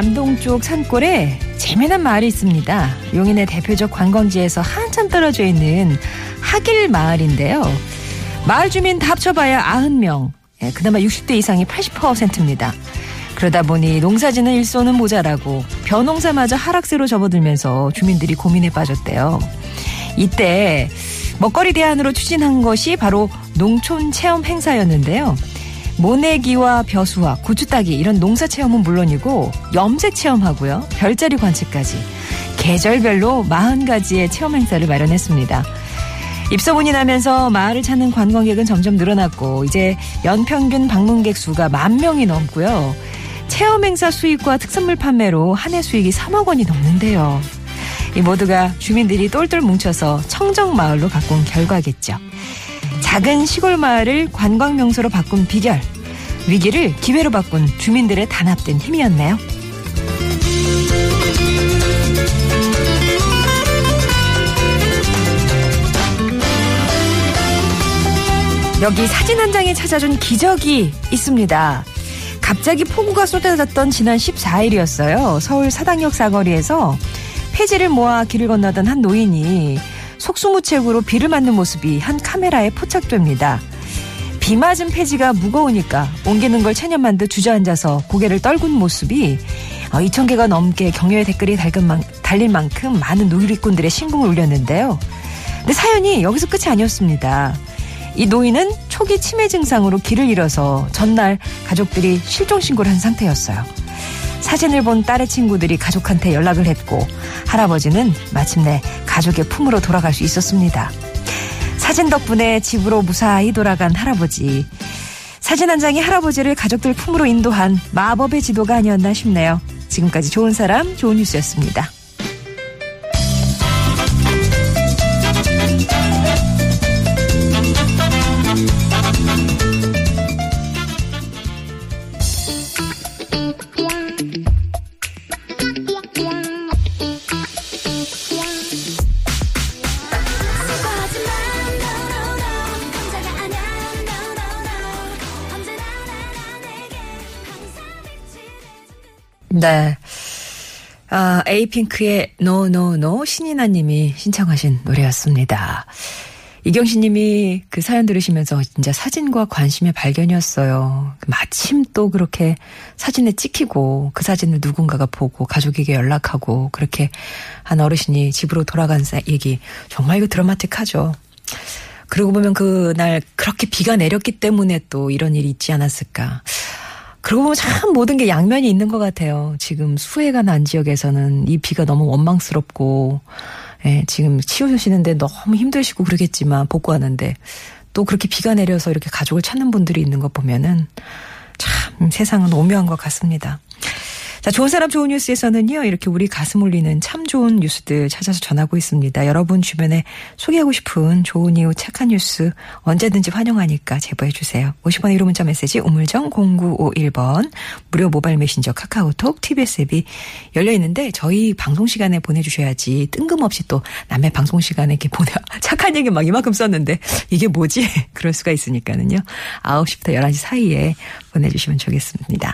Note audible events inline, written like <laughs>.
남동쪽 산골에 재미난 마을이 있습니다. 용인의 대표적 관광지에서 한참 떨어져 있는 하길 마을인데요. 마을 주민 다 합쳐봐야 90명. 예, 그나마 60대 이상이 80%입니다. 그러다 보니 농사지는 일손은 모자라고 벼농사마저 하락세로 접어들면서 주민들이 고민에 빠졌대요. 이때 먹거리 대안으로 추진한 것이 바로 농촌 체험 행사였는데요. 모내기와 벼수학, 고추 따기 이런 농사 체험은 물론이고 염색 체험하고요. 별자리 관측까지 계절별로 40가지의 체험 행사를 마련했습니다. 입소문이 나면서 마을을 찾는 관광객은 점점 늘어났고 이제 연평균 방문객 수가 만 명이 넘고요. 체험 행사 수익과 특산물 판매로 한 해 수익이 3억 원이 넘는데요. 이 모두가 주민들이 똘똘 뭉쳐서 청정 마을로 바꾼 결과겠죠. 작은 시골 마을을 관광 명소로 바꾼 비결. 위기를 기회로 바꾼 주민들의 단합된 힘이었네요. 여기 사진 한 장에 찾아준 기적이 있습니다. 갑자기 폭우가 쏟아졌던 지난 14일이었어요. 서울 사당역 사거리에서 폐지를 모아 길을 건너던 한 노인이 속수무책으로 비를 맞는 모습이 한 카메라에 포착됩니다. 비 맞은 폐지가 무거우니까 옮기는 걸 체념한 듯 주저앉아서 고개를 떨군 모습이 2,000개가 넘게 격려의 댓글이 달릴 만큼 많은 누리꾼들의 신궁을 울렸는데요. 근데 사연이 여기서 끝이 아니었습니다. 이 노인은 초기 치매 증상으로 길을 잃어서 전날 가족들이 실종 신고를 한 상태였어요. 사진을 본 딸의 친구들이 가족한테 연락을 했고 할아버지는 마침내 가족의 품으로 돌아갈 수 있었습니다. 사진 덕분에 집으로 무사히 돌아간 할아버지. 사진 한 장이 할아버지를 가족들 품으로 인도한 마법의 지도가 아니었나 싶네요. 지금까지 좋은 사람, 좋은 뉴스였습니다. 네. 아, 에이핑크의 No No No 신인아님이 신청하신 노래였습니다. 이경신 님이 그 사연 들으시면서 진짜 사진과 관심의 발견이었어요. 마침 또 그렇게 사진에 찍히고 그 사진을 누군가가 보고 가족에게 연락하고 그렇게 한 어르신이 집으로 돌아간 얘기 정말 이거 드라마틱하죠. 그러고 보면 그날 그렇게 비가 내렸기 때문에 또 이런 일이 있지 않았을까. 그러고 보면 참 모든 게 양면이 있는 것 같아요. 지금 수해가 난 지역에서는 이 비가 너무 원망스럽고, 예, 지금 치우시는데 너무 힘드시고 그러겠지만, 복구하는데, 또 그렇게 비가 내려서 이렇게 가족을 찾는 분들이 있는 것 보면은, 참 세상은 오묘한 것 같습니다. 자, 좋은 사람 좋은 뉴스에서는요, 이렇게 우리 가슴 울리는 참 좋은 뉴스들 찾아서 전하고 있습니다. 여러분 주변에 소개하고 싶은 좋은 이유 착한 뉴스 언제든지 환영하니까 제보해 주세요. 50원의 1호 문자 메시지 우물정 0951번 무료 모바일 메신저 카카오톡 TBS 앱이 열려 있는데 저희 방송 시간에 보내주셔야지 뜬금없이 또 남의 방송 시간에 이렇게 보내 <laughs> 착한 얘기 막 이만큼 썼는데 이게 뭐지? <laughs> 그럴 수가 있으니까는요. 9시부터 11시 사이에 보내주시면 좋겠습니다.